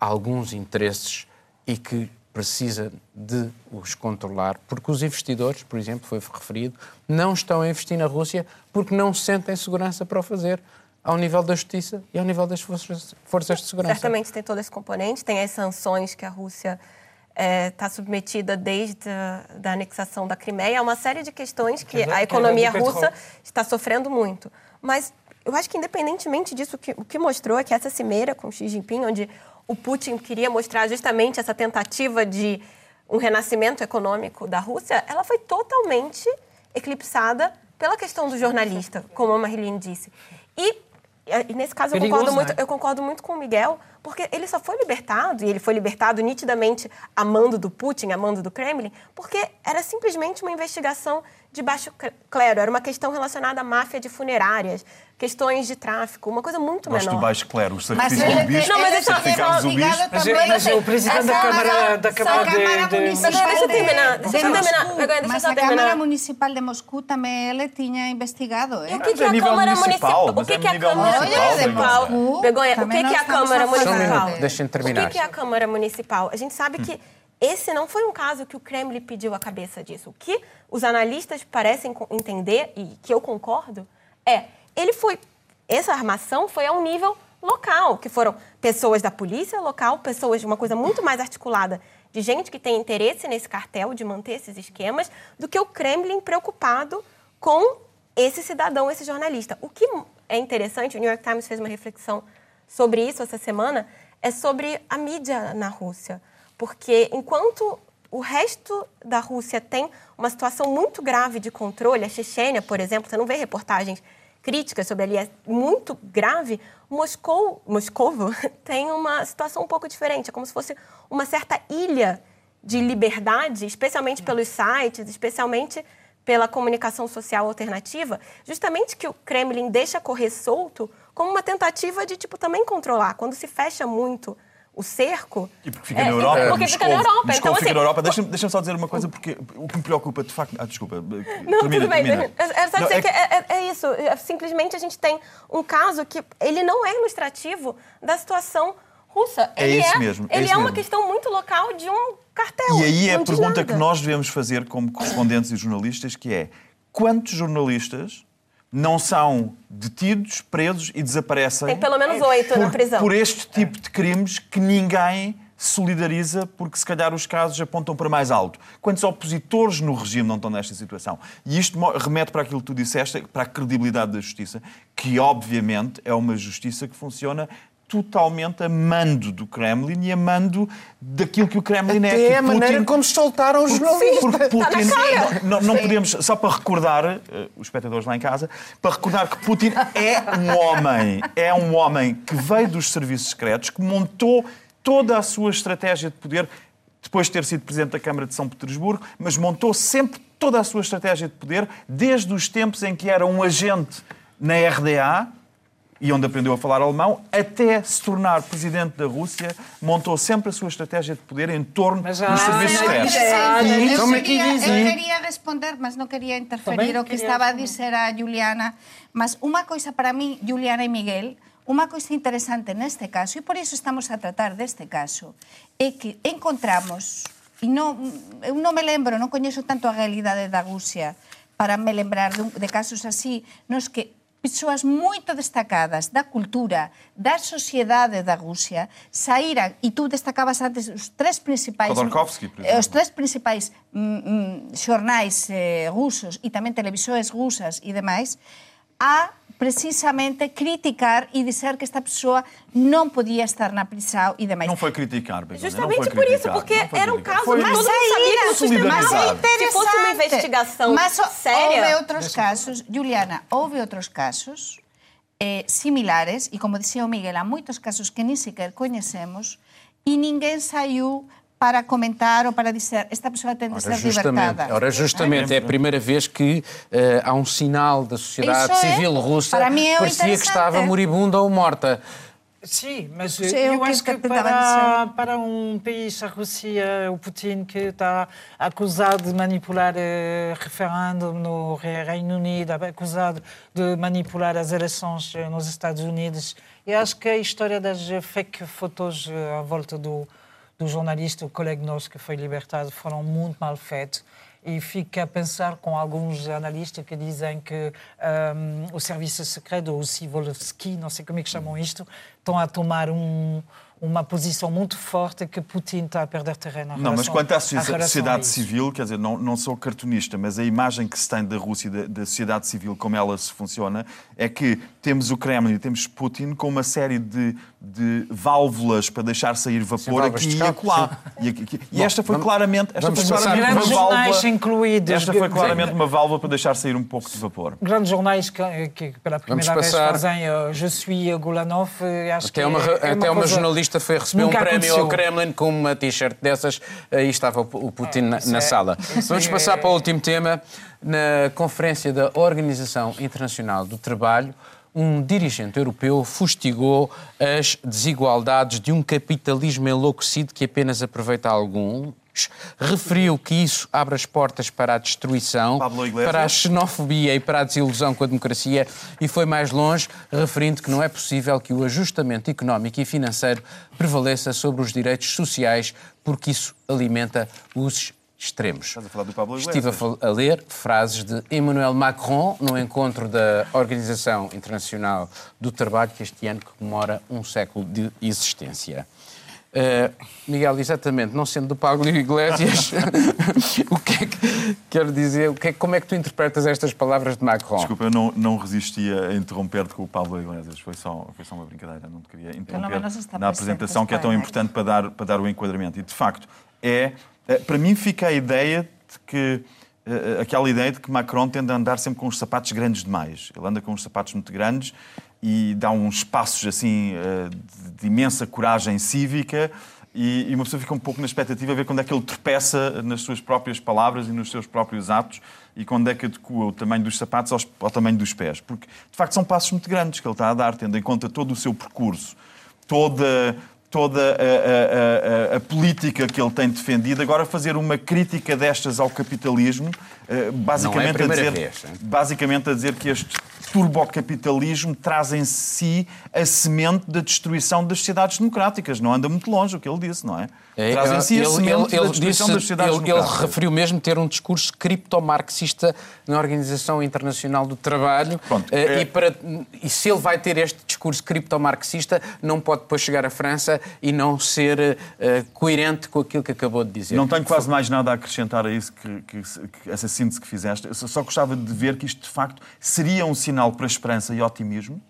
alguns interesses e que precisa de os controlar, porque os investidores, por exemplo, foi referido, não estão a investir na Rússia porque não sentem segurança para o fazer ao nível da justiça e ao nível das forças, forças de segurança. Certamente tem todo esse componente, tem as sanções que a Rússia está é, tá submetida desde a da anexação da Crimeia, uma série de questões que a economia russa está sofrendo muito. Mas eu acho que, independentemente disso, o que, o que mostrou é que essa cimeira com Xi Jinping, onde o Putin queria mostrar justamente essa tentativa de um renascimento econômico da Rússia, ela foi totalmente eclipsada pela questão do jornalista, como a Marilyn disse. E e nesse caso eu concordo, muito, né? eu concordo muito com o Miguel, porque ele só foi libertado, e ele foi libertado nitidamente amando do Putin, amando do Kremlin, porque era simplesmente uma investigação de baixo clero, era uma questão relacionada à máfia de funerárias, questões de tráfico, uma coisa muito Gosto menor. do baixo clero, os sacrifícios zumbis. Não, mas é certificados zumbis. Mas, mas o presidente da Câmara, da Câmara de, de, Mas deixa eu terminar, deixa eu terminar. Deixa mas a Câmara Municipal de Moscou também ele tinha investigado. E o que, que é a Câmara Municipal? O que, que é a Câmara Municipal? Begonha, o que, que é a Câmara Municipal? Deixa-me terminar. O que, que é a Câmara Municipal? A gente sabe que esse não foi um caso que o Kremlin pediu a cabeça disso. O que os analistas parecem entender, e que eu concordo, é ele foi. Essa armação foi a um nível local, que foram pessoas da polícia local, pessoas de uma coisa muito mais articulada, de gente que tem interesse nesse cartel, de manter esses esquemas, do que o Kremlin preocupado com esse cidadão, esse jornalista. O que é interessante, o New York Times fez uma reflexão sobre isso essa semana, é sobre a mídia na Rússia. Porque enquanto o resto da Rússia tem uma situação muito grave de controle, a Chechênia, por exemplo, você não vê reportagens críticas sobre ali, é muito grave, Moscou, Moscovo tem uma situação um pouco diferente, é como se fosse uma certa ilha de liberdade, especialmente pelos sites, especialmente pela comunicação social alternativa, justamente que o Kremlin deixa correr solto como uma tentativa de tipo também controlar. Quando se fecha muito o cerco. E porque fica é, na Europa. Porque fica na Europa. Moscou então, fica assim, na Europa. Deixa-me deixa só dizer uma coisa, porque o que me preocupa, de facto. Ah, desculpa. Não, termina, tudo bem. Termina. É, só dizer é que, é, é, isso. É, simplesmente a gente tem um caso que ele não é ilustrativo da situação russa. É ele isso é, mesmo. Ele é, é uma mesmo. questão muito local de um cartel. E aí é a pergunta que nós devemos fazer como correspondentes e jornalistas, que é quantos jornalistas não são detidos, presos e desaparecem. Tem pelo menos oito por, na prisão. Por este tipo de crimes que ninguém solidariza porque se calhar os casos apontam para mais alto. Quantos opositores no regime não estão nesta situação? E isto remete para aquilo que tu disseste, para a credibilidade da justiça, que obviamente é uma justiça que funciona totalmente a mando do Kremlin e a mando daquilo que o Kremlin Até é. É a Putin, maneira como se soltaram os jornalistas. porque Está Putin, na cara. não, não podemos, só para recordar, uh, os espectadores lá em casa, para recordar que Putin é um homem, é um homem que veio dos serviços secretos, que montou toda a sua estratégia de poder, depois de ter sido Presidente da Câmara de São Petersburgo, mas montou sempre toda a sua estratégia de poder, desde os tempos em que era um agente na RDA, e onde aprendeu a falar alemão, até se tornar presidente da Rússia, montou sempre a sua estratégia de poder em torno Mas dos serviços Ah, secretos. Interessante. E- Eu eu queria responder, mas não queria interferir o que queria estava a dizer a Juliana. Mas uma coisa para mí, Juliana e Miguel, uma coisa interesante neste caso, e por isso estamos a tratar deste caso, é que encontramos, e non, eu non me lembro, non coñezo tanto a realidade da Rusia para me lembrar de casos así, nos que persoas moito destacadas da cultura, da sociedade da Rusia, saíran, e tú destacabas antes os tres principais... Khodorkovsky, por eh, exemplo. Os tres principais mm, mm, xornais eh, rusos e tamén televisores rusas e demais, a precisamente criticar e dizer que esta pessoa non podía estar na prisão e demais. Não foi criticar, Begoña, não Justamente foi por isso, porque não era um caso Foi que todo mundo sabia que o sistema solidarizar. era- Se fosse uma investigação Mas séria... houve outros casos, Juliana, houve outros casos eh, similares, e como dizia o Miguel, há moitos casos que nem sequer conhecemos, e ninguém saiu para comentar ou para dizer esta pessoa tem de Ora, ser justamente, libertada. ora, justamente, é a primeira vez que eh, há um sinal da sociedade Isso é, civil russa para mim é o parecia que estava moribunda ou morta. Sim, mas Sim, é o eu que acho que tentava para, para um país, a Rússia, o Putin, que está acusado de manipular eh, referendo no Re- Reino Unido, acusado de manipular as eleições eh, nos Estados Unidos, eu acho que a história das fake fotos à volta do, do jornalista, o colega nosso que foi libertado, foram muito mal feitos. E fica a pensar com alguns analistas que dizem que um, o serviço secreto, o Sivolsky, não sei como é que chamam isto, estão a tomar um, uma posição muito forte que Putin está a perder terreno. Não, mas quanto à sociedade civil, quer dizer, não, não sou cartunista, mas a imagem que se tem da Rússia, da, da sociedade civil, como ela se funciona, é que temos o Kremlin e temos Putin com uma série de, de válvulas para deixar sair vapor válvulas aqui e acolá. E, aqui- e Bom, esta foi vamos- claramente, esta vamos foi passar claramente Grandes uma jornais válvula. incluídos. Esta foi Sim. claramente uma válvula para deixar sair um pouco de vapor. Grandes jornais que, que pela primeira Vamos vez passar- fazem uh, Je suis Gulanov, eh, acho Até que uma, é, até uma coisa- jornalista foi receber um Nunca prémio ao aconteceu. Kremlin com uma t-shirt dessas e estava o Putin na, isso na é- sala. isso Vamos é- passar para o último tema. Na conferência da Organização Internacional do Trabalho, um dirigente europeu fustigou as desigualdades de um capitalismo enlouquecido que apenas aproveita alguns. Referiu que isso abre as portas para a destruição, para a xenofobia e para a desilusão com a democracia e foi mais longe, referindo que não é possível que o ajustamento económico e financeiro prevaleça sobre os direitos sociais, porque isso alimenta os extremos. Estás a falar do Pablo Estive a, a ler frases de Emmanuel Macron no encontro da Organização Internacional do Trabalho, que este ano comemora um século de existência. Uh, Miguel, exatamente, não sendo do Pablo Iglesias, o que é que quero dizer? O que é, como é que tu interpretas estas palavras de Macron? Desculpa, eu não, não resistia a interromper-te com o Pablo Iglesias. Foi só, foi só uma brincadeira, não te queria interromper na apresentação, que é tão importante para dar, para dar o enquadramento. E, de facto, é, eh, para mim fica a ideia de que aquela ideia de que Macron tende a andar sempre com os sapatos grandes demais. Ele anda com os sapatos muito grandes e dá uns passos assim eh, de, imensa coragem cívica e, uma pessoa fica um pouco na expectativa a ver quando é que ele tropeça nas suas próprias palavras e nos seus próprios atos e quando é que adequa o tamanho dos sapatos ao tamanho dos pés. Porque, de facto, são passos muito grandes que ele está a dar, tendo em conta todo o seu percurso, toda, toda a, a- a- a política que ele tem defendido. Agora, fazer uma crítica destas ao capitalismo, eh, basicamente, a dizer, vez, basicamente a dizer que este turbocapitalismo traz em si a semente da destruição das sociedades democráticas. Não anda muito longe o que ele disse, não é? É, traz em si ele, a semente ele, da ele destruição disse- das sociedades ele- ele democráticas. referiu mesmo ter um discurso criptomarxista na Organização Internacional do Trabalho. Pronto, Eh, é- e, para- e se ele vai ter este discurso criptomarxista, não pode depois chegar à França e não ser eh, coerente com aquilo que acabou de dizer. Não tenho quase mais nada a acrescentar a isso, que, que- que essa síntese que fizeste. Eu só gostava de ver que isto, de facto, seria um sinal para esperança e otimismo,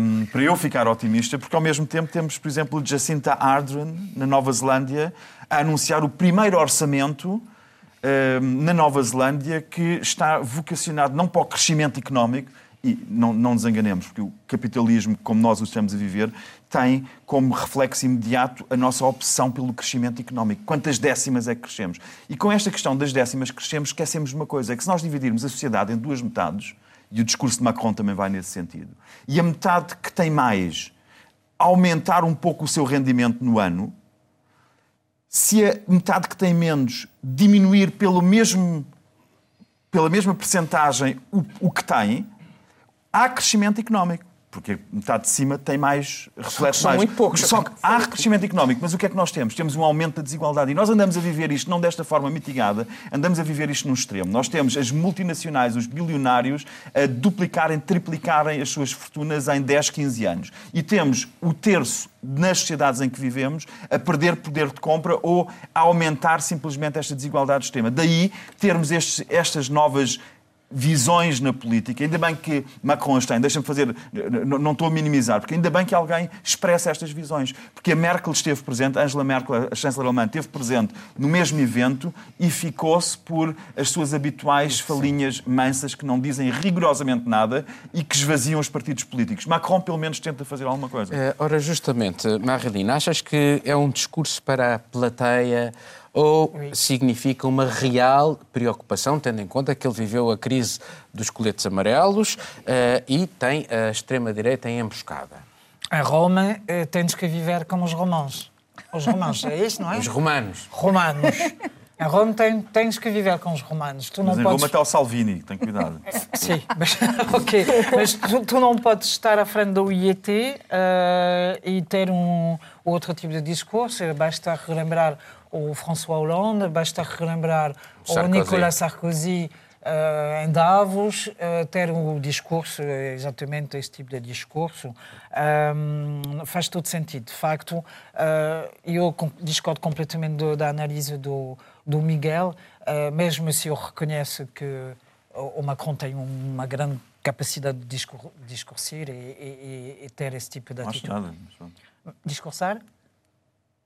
hum, para eu ficar otimista, porque ao mesmo tempo temos, por exemplo, Jacinta Ardern, na Nova Zelândia, a anunciar o primeiro orçamento hum, na Nova Zelândia que está vocacionado não para o crescimento económico, e não, não nos enganemos, porque o capitalismo, como nós o estamos a viver, tem como reflexo imediato a nossa obsessão pelo crescimento económico. Quantas décimas é que crescemos? E com esta questão das décimas que crescemos, esquecemos de uma coisa: é que se nós dividirmos a sociedade em duas metades, e o discurso de Macron também vai nesse sentido, e a metade que tem mais aumentar um pouco o seu rendimento no ano, se a metade que tem menos diminuir pelo mesmo, pela mesma percentagem o, o que tem, há crescimento económico. Porque metade de cima tem mais, reflete são mais. muito poucos. Só que há crescimento económico, mas o que é que nós temos? Temos um aumento da desigualdade. E nós andamos a viver isto não desta forma mitigada, andamos a viver isto num extremo. Nós temos as multinacionais, os bilionários, a duplicarem, triplicarem as suas fortunas em 10, 15 anos. E temos o terço nas sociedades em que vivemos a perder poder de compra ou a aumentar simplesmente esta desigualdade extrema. Daí termos estes- estas novas visões na política. Ainda bem que Macron as tem, deixa-me fazer, não estou a minimizar, porque ainda bem que alguém expressa estas visões. Porque a Merkel esteve presente, Angela Merkel, a chanceler alemã, esteve presente no mesmo evento e ficou-se por as suas habituais falinhas mansas que não dizem rigorosamente nada e que esvaziam os partidos políticos. Macron, pelo menos, tenta fazer alguma coisa. Eh, ora, justamente, Marilina, achas que é um discurso para a plateia ou significa uma real preocupação, tendo em conta que ele viveu a crise dos coletes amarelos eh, e tem a extrema-direita em emboscada? Em Roma, eh, tens que viver como os romãos. Os romãos, é isso, não é? Os romanos. Romanos. Em Roma tem- tens que viver com os romanos. Tu não Mas em podes... Roma está o Salvini, tem cuidado. Sim, mas, ok. Mas tu, tu não podes estar à frente do IET eh, e ter um outro tipo de discurso. Basta relembrar o François Hollande, basta relembrar o. Nicolas Sarkozy eh, em Davos, eh, ter um discurso, eh, exatamente esse tipo de discurso, ehm, faz todo sentido. De facto, eh, eu discordo completamente do- da análise do, do Miguel, eh, mesmo se eu reconheço que o Macron tem uma grande capacidade de discur discursir e, e- e- ter esse tipo de atitude. nada. mas. Discursar?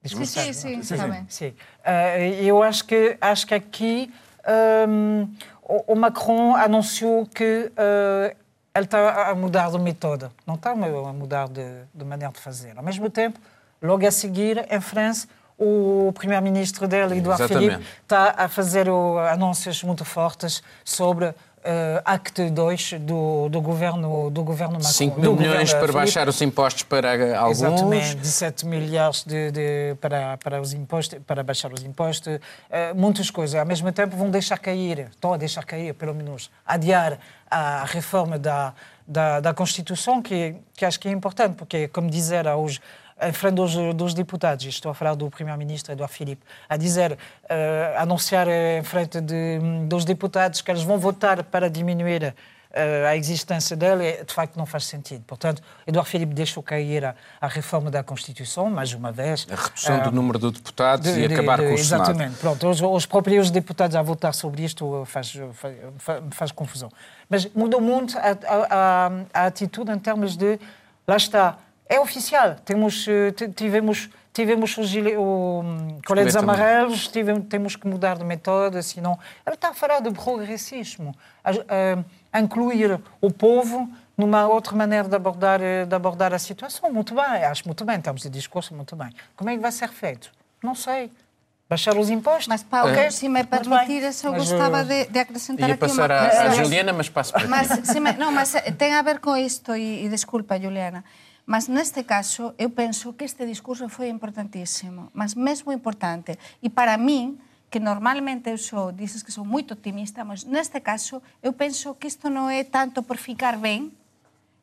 Sim, sim, sim, está bem. Sim. Eh, eu acho que, acho que aqui ehm, o, Macron anunciou que eh, ele está a mudar de método, não está a mudar de, de maneira de fazer. Ao mesmo tempo, logo a seguir, em França, o primeiro-ministro dele, Exatamente. Philippe, está a fazer o, anúncios muito fortes sobre eh, Acte 2 do, do, governo, do governo Macron. 5 do mil milhões para Philippe. baixar os impostos para alguns. Exatamente, 17 milhares de, de- para, para, os impostos, para baixar os impostos, eh, muitas coisas. Ao mesmo tempo vão deixar cair, estão a deixar cair, pelo menos, adiar a reforma da, da, da Constituição, que, que acho que é importante, porque, como dizer aos em frente dos, dos deputados, estou a falar do primeiro-ministro Eduardo Filipe, a dizer, eh, anunciar em frente de, dos deputados que eles vão votar para diminuir eh, a existência dele, de facto, não faz sentido. Portanto, Eduardo Filipe deixou cair a, a reforma da Constituição, mais uma vez. A redução Eh, do número de deputados de- e acabar de- com o Senado. Exatamente. Pronto, os, os próprios deputados a votar sobre isto faz, faz, faz, faz confusão. Mas mudou muito a, a- a- a atitude em termos de. Lá está. É oficial. Temos, eh, tivemos, tivemos os o, hum, coletes amarelos, tivemos, temos que mudar de método, senão. Ele está a falar de progressismo. A, a incluir o povo numa outra maneira de abordar, eh, de abordar a situação. Muito bem, acho muito bem, em termos de discurso, muito bem. Como é que vai ser feito? Não sei. Baixar os impostos? Mas, Paulo, Ok. se me permitires, eu Mas, gostava eh, de, de acrescentar Ia aqui passar uma à Juliana, mas passo para ti. Mas, se me, non, mas ten a ver con isto e, e desculpa, Juliana. Mas neste caso, eu penso que este discurso foi importantísimo, mas mesmo importante. E para min, que normalmente eu sou, dizes que sou muito otimista, mas neste caso eu penso que isto não é tanto por ficar bem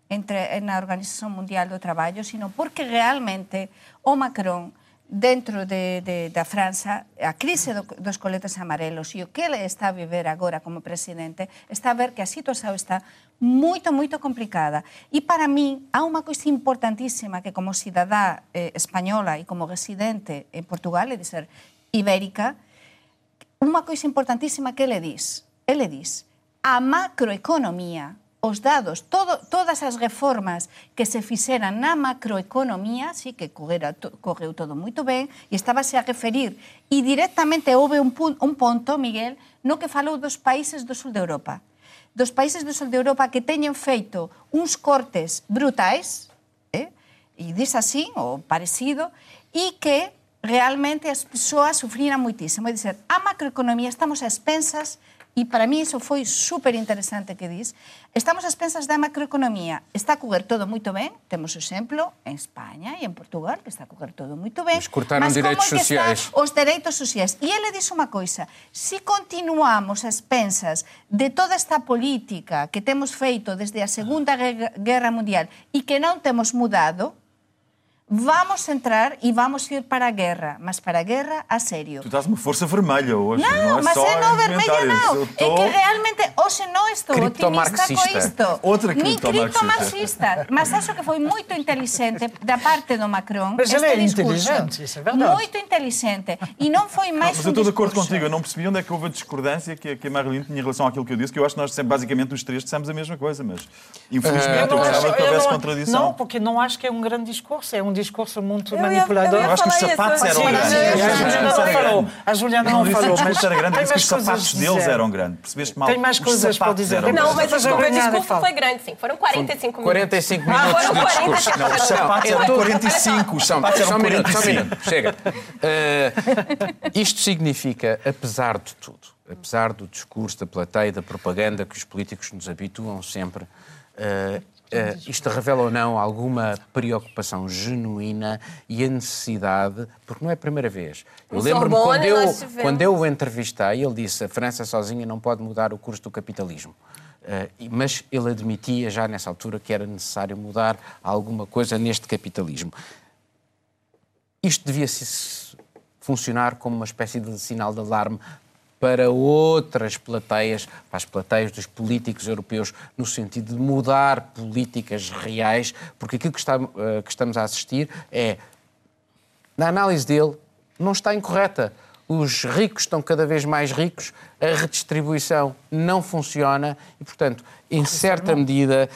entre, na Organização Mundial do Trabalho, sino porque realmente o Macron dentro de, de, da França a crise do, dos coletes amarelos e o que ele está a viver agora como presidente está a ver que a situación está moito, moito complicada. E para mí, há unha coisa importantísima que como cidadá eh, española e como residente en Portugal, é dizer, ibérica, unha coisa importantísima que ele diz, ele diz, a macroeconomía os dados, todo, todas as reformas que se fixeran na macroeconomía, sí, que correra, to, correu todo moito ben, e estábase a referir, e directamente houve un, pun, un ponto, Miguel, no que falou dos países do sul de Europa. Dos países do sul de Europa que teñen feito uns cortes brutais, eh, e dis así, ou parecido, e que realmente as persoas sufriran moitísimo. É dizer, a macroeconomía estamos a expensas E para mí iso foi super interesante que dis. Estamos ás pensas da macroeconomía. Está a coger todo moito ben. Temos o exemplo en España e en Portugal, que está a coger todo moito ben. Mas cortaron direitos sociais. Os dereitos sociais. E ele dixo unha coisa. Si continuamos as pensas de toda esta política que temos feito desde a Segunda Guerra Mundial e que non temos mudado, vamos entrar e vamos ir para a guerra, mas para a guerra a sério. Tu estás uma força vermelha hoje, não, não é mas só é não vermelha não. Tô... É que realmente hoje não estou otimista com isto. Outra Nem criptomarxista. Mas acho que foi muito inteligente da parte do Macron mas ele é discurso. inteligente, isso é verdade. Muito inteligente. E não foi mais não, mas um eu estou de acordo contigo. Eu não percebi onde é que houve a discordância que, que a Marilyn tinha em relação àquilo que eu disse, que eu acho que nós basicamente os três dissemos a mesma coisa, mas infelizmente eu, não gostava acho- que houvesse não- contradição. Não, porque não acho que é um grande discurso, é um discurso muito Eu ia- manipulador. eu ia Eu acho que os isso, sapatos eu eram grandes. A Juliana não falou. Não não mas era grande, disse que os sapatos deles dizer. eram grandes. Percebeste mal? Tem mais coisas para sapatos dizer. eram Não, Não, grandes. mas Depois a desculpa, o Juliana discurso foi grande, sim. Foram 45 minutos. 45 Ah, minutos de 45 discurso. minutos. Os sapatos eram tudo- 45. Os Só, sapatos eram um minuto, só um 45. minuto, chega. Eh, isto significa, apesar de tudo, apesar do discurso, da plateia, da propaganda que os políticos nos habituam sempre, eh, eh, isto revela ou não alguma preocupação genuína e a necessidade, porque não é a primeira vez. Eu lembro-me quando eu, quando eu o entrevistei, ele disse a França sozinha não pode mudar o curso do capitalismo. E- mas ele admitia já nessa altura que era necessário mudar alguma coisa neste capitalismo. Isto devia se funcionar como uma espécie de sinal de alarme para outras plateias, para as plateias dos políticos europeus, no sentido de mudar políticas reais, porque aquilo que, está, eh, que estamos a assistir é, na análise dele, não está incorreta. Os ricos estão cada vez mais ricos, a redistribuição não funciona e, portanto, em certa medida,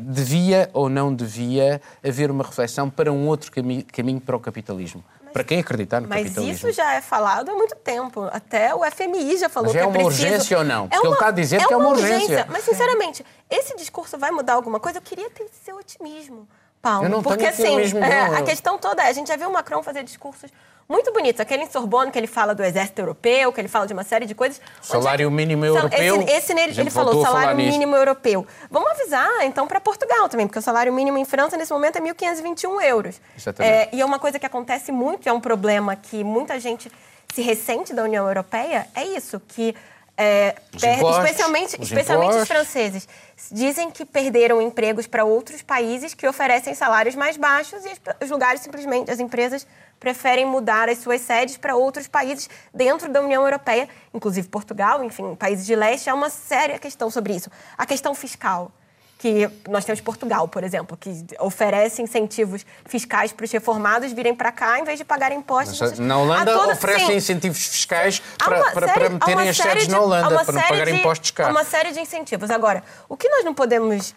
devia ou não devia haver uma reflexão para um outro cami- caminho para o capitalismo. Para quem acreditar no Mas capitalismo. isso já é falado há muito tempo. Até o FMI já falou Mas que é é uma preciso... urgência ou não? Porque ele está a dizer que é uma urgência. Mas, sinceramente, esse discurso vai mudar alguma coisa? Eu queria ter seu otimismo, Paulo. Eu não porque, assim, otimismo, é, a questão toda é, a gente já viu o Macron fazer discursos muito bonitos. Aquele em Sorbonne, que ele fala do exército europeu, que ele fala de uma série de coisas. Salário Onde- mínimo europeu, Esse, esse nele, ele falou, salário nisso. mínimo europeu. Vamos avisar, então, para Portugal também, porque o salário mínimo em França, nesse momento, é 1.521 euros. Exatamente. É, e é uma coisa que acontece muito, é um problema que muita gente se ressente da União Europeia, é isso, que é, especialmente, os especialmente os franceses, dizem que perderam empregos para outros países que oferecem salários mais baixos e os lugares simplesmente, as empresas preferem mudar as suas sedes para outros países dentro da União Europeia, inclusive Portugal, enfim, países de leste, há uma séria questão sobre isso. A questão fiscal que nós temos Portugal, por exemplo, que oferece incentivos fiscais para os reformados virem para cá em vez de pagar impostos. Mas, Na Holanda toda- oferecem sim, incentivos fiscais para, para, para meterem as sedes de- na Holanda, para não pagarem de- impostos cá. Há uma série de incentivos. Agora, o que nós não podemos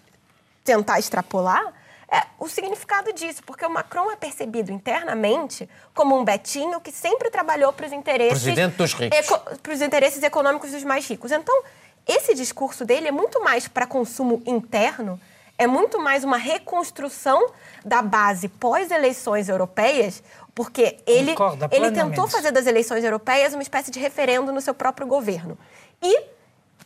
tentar extrapolar é o significado disso, porque o Macron é percebido internamente como um betinho que sempre trabalhou para os interesses... Presidente dos ricos. eco- para os interesses econômicos dos mais ricos. Então, esse discurso dele é muito mais para consumo interno, é muito mais uma reconstrução da base pós-eleições europeias, porque ele, Concordo, ele tentou fazer das eleições europeias uma espécie de referendo no seu próprio governo. E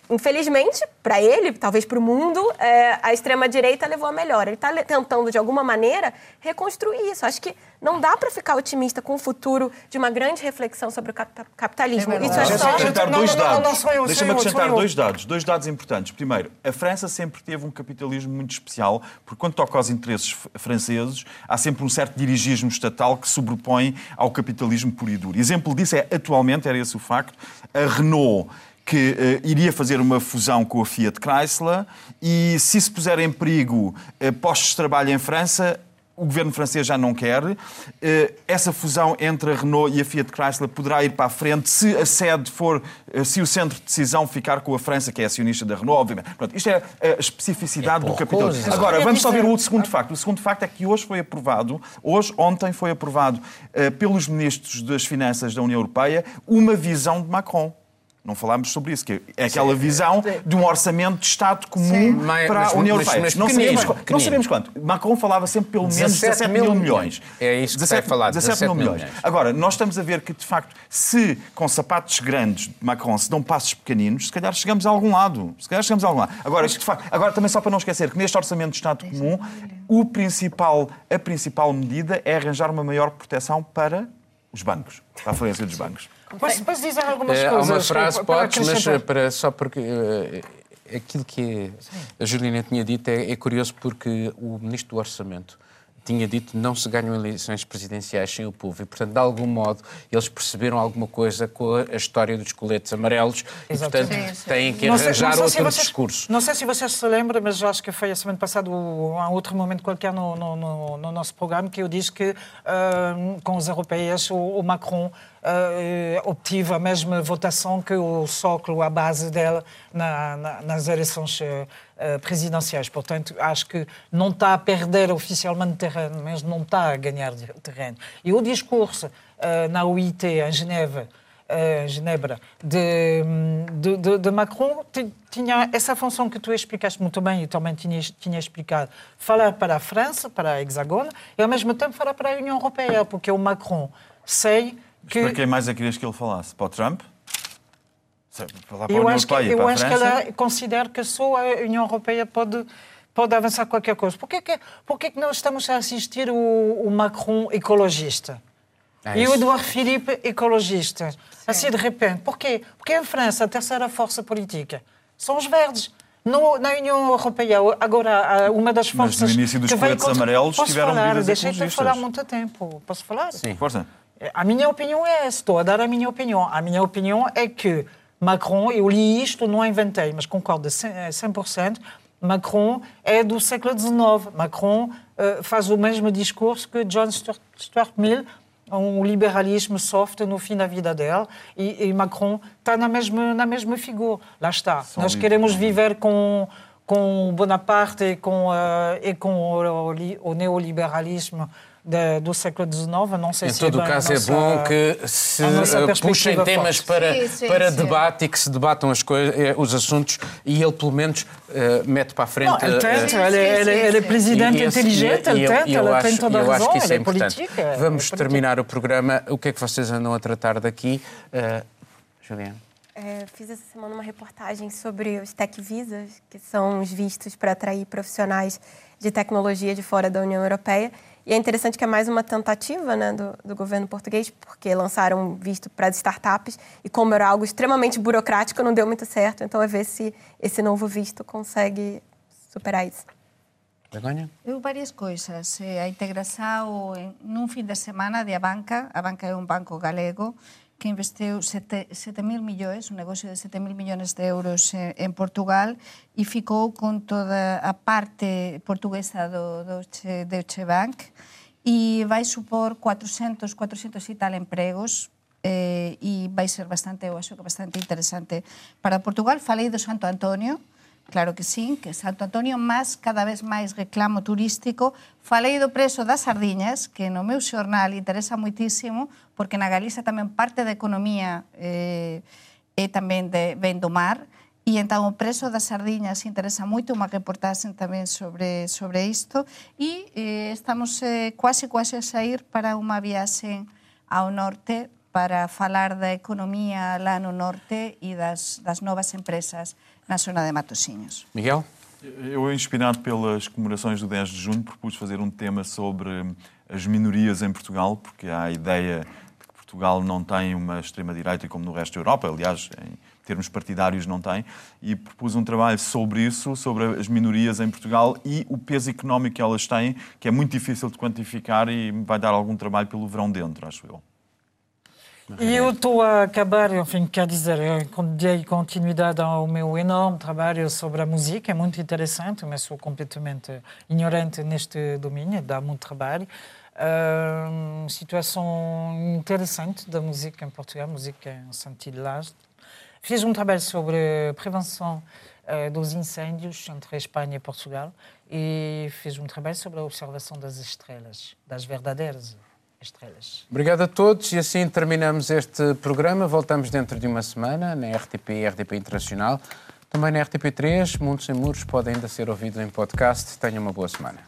infelizmente, para ele, talvez para o mundo, é, a extrema-direita levou a melhor. Ele está tentando, de alguma maneira, reconstruir isso. Acho que não dá para ficar otimista com o futuro de uma grande reflexão sobre o capitalismo. É isso é só... acrescentar dois dados. Deixa-me Deixa acrescentar dois dados. Dois dados importantes. Primeiro, a França sempre teve um capitalismo muito especial, porque quando toca aos interesses franceses, há sempre um certo dirigismo estatal que sobrepõe ao capitalismo puro e duro. Exemplo disso é, atualmente, era esse o facto, a Renault que uh, iria fazer uma fusão com a Fiat Chrysler e se se puser em perigo uh, postos de trabalho em França, o governo francês já não quer. Uh, essa fusão entre a Renault e a Fiat Chrysler poderá ir para a frente se a sede for, se o centro de decisão ficar com a França, que é acionista da Renault, obviamente. Pronto, isto é a especificidade é do capitalismo. Agora, vamos só ver o segundo facto. O segundo facto é que hoje foi aprovado, hoje, ontem foi aprovado pelos ministros das Finanças da União Europeia uma visão de Macron. Não falámos sobre isso, que é aquela visão de um orçamento de Estado comum Sim. para mas, a União Europeia. Mas, mas não, sabemos, não, sabemos, quanto. Macron falava sempre pelo menos 17, 17 mil, milhões. É isso que 17, vai falar, 17, 17 mil milhões. milhões. Agora, nós estamos a ver que, de facto, se com sapatos grandes de Macron se dão passos pequeninos, se calhar chegamos a algum lado. Se calhar chegamos a algum lado. Agora, de facto, agora também só para não esquecer que neste orçamento de Estado comum, o principal, a principal medida é arranjar uma maior proteção para os bancos, para a falência dos bancos. Posso, posso dizer algumas é, coisas? Há uma frase, para, podes, mas eh, para, só porque uh, aquilo que a Juliana tinha dito é, é curioso porque o Ministro do Orçamento tinha dito não se ganham eleições presidenciais sem o povo. E, portanto, de algum modo, eles perceberam alguma coisa com a história dos coletes amarelos Exato. e, portanto, sim, sim. têm que arranjar outro se vocês, discurso. Não sei se vocês se lembram, mas acho que foi a semana passada, há outro momento qualquer no, no, no, no nosso programa, que eu disse que uh, com os europeus o, o Macron uh, obtive a mesma votação que o Sócrates, a base dela, na, na, nas eleições uh, presidenciais. Portanto, acho que não está a perder oficialmente terreno, mas não está a ganhar terreno. E o discurso uh, na UIT, em Geneva, em Genebra, de, de, de, de, Macron tinha essa função que tu explicaste muito bem e também tinha, tinha explicado. Falar para a França, para a Hexagona, e ao mesmo tempo falar para a União Europeia, porque o Macron sei que... Para quem mais é que querias que ele falasse? Para o Trump? Para eu acho que, eu acho que ela considera que só a União Europeia pode, pode avançar qualquer coisa. Por que, que, por que, nós estamos a assistir o, o Macron ecologista? É e o Eduardo Philippe ecologista? Sim. Assim, de repente. Por quê? Porque em França, a terceira força política são os verdes. No, na União Europeia, agora, uma das forças... Mas no início dos coletes amarelos Posso tiveram falar? Deixei-te falar muito tempo. Posso falar? Sim, força. A minha opinião é essa, estou a dar a minha opinião. A minha opinião é que Macron, eu li isto, não inventei, mas concordo a 100%, Macron é do século XIX. Macron uh, faz o mesmo discurso que John Stuart, Stuart Mill, um liberalismo soft no fim da vida dela, e, e Macron está na mesma, na mesma figura. Lá está. Só Nós queremos viver com, com Bonaparte e com, uh, e com o, o, o neoliberalismo de, do século XIX. Não sei em se todo é caso, nossa, é bom que se puxem temas forte. para, sim, sim, para sim. debate e que se debatam as coisas, eh, os assuntos e ele, pelo menos, uh, mete para a frente. Não, ele tenta, ele, ele, ele, é presidente e, inteligente, ele tenta, ele acho, tem toda a razão. Acho que isso é, é importante. Política, Vamos é terminar o programa. O que é que vocês andam a tratar daqui? Uh, Juliana. É, fiz essa semana uma reportagem sobre os tech visas, que são os vistos para atrair profissionais de tecnologia de fora da União Europeia. E é interessante que é mais uma tentativa né, do, do governo português, porque lançaram visto para as startups e como era algo extremamente burocrático, não deu muito certo. Então é ver se esse novo visto consegue superar isso. Begonha? Eu várias coisas. Eh, a integração num fim de semana de a banca, a banca é um banco galego, que 7 7.000 millóns, un negocio de 7.000 millóns de euros eh, en Portugal e ficou con toda a parte portuguesa do do Deutsche Bank e vai supor 400, 400 e tal empregos eh, e vai ser bastante, eu acho que bastante interesante para Portugal. Falei do Santo Antonio, Claro que sí, que Santo Antonio máis cada vez máis reclamo turístico. Falei do preso das sardiñas, que no meu xornal interesa moitísimo, porque na Galiza tamén parte da economía eh, é tamén de, ven do mar, e entón o preso das sardiñas interesa moito, unha reportaxe tamén sobre, sobre isto, e eh, estamos eh, quase, quase a sair para unha viaxe ao norte para falar da economia lá no norte e das, das novas empresas na zona de Matosinhos. Miguel? Eu, inspirado pelas comemorações do 10 de junho, propus fazer um tema sobre as minorias em Portugal, porque há a ideia de que Portugal não tem uma extrema-direita como no resto da Europa, aliás, em termos partidários não tem, e propus um trabalho sobre isso, sobre as minorias em Portugal e o peso económico que elas têm, que é muito difícil de quantificar e vai dar algum trabalho pelo verão dentro, acho eu. E eu estou a acabar, enfim, quer dizer, eu dei continuidade ao meu enorme trabalho sobre a música, é muito interessante, mas sou completamente ignorante neste domínio, dá muito trabalho. Uh, situação interessante da música em Portugal, música em sentido largo. Fiz um trabalho sobre prevenção uh, dos incêndios entre Espanha e Portugal e fiz um trabalho sobre a observação das estrelas, das verdadeiras Obrigado a todos e assim terminamos este programa. Voltamos dentro de uma semana na RTP e RTP Internacional. Também na RTP3, Mundo Sem Muros pode ainda ser ouvido em podcast. Tenha uma boa semana.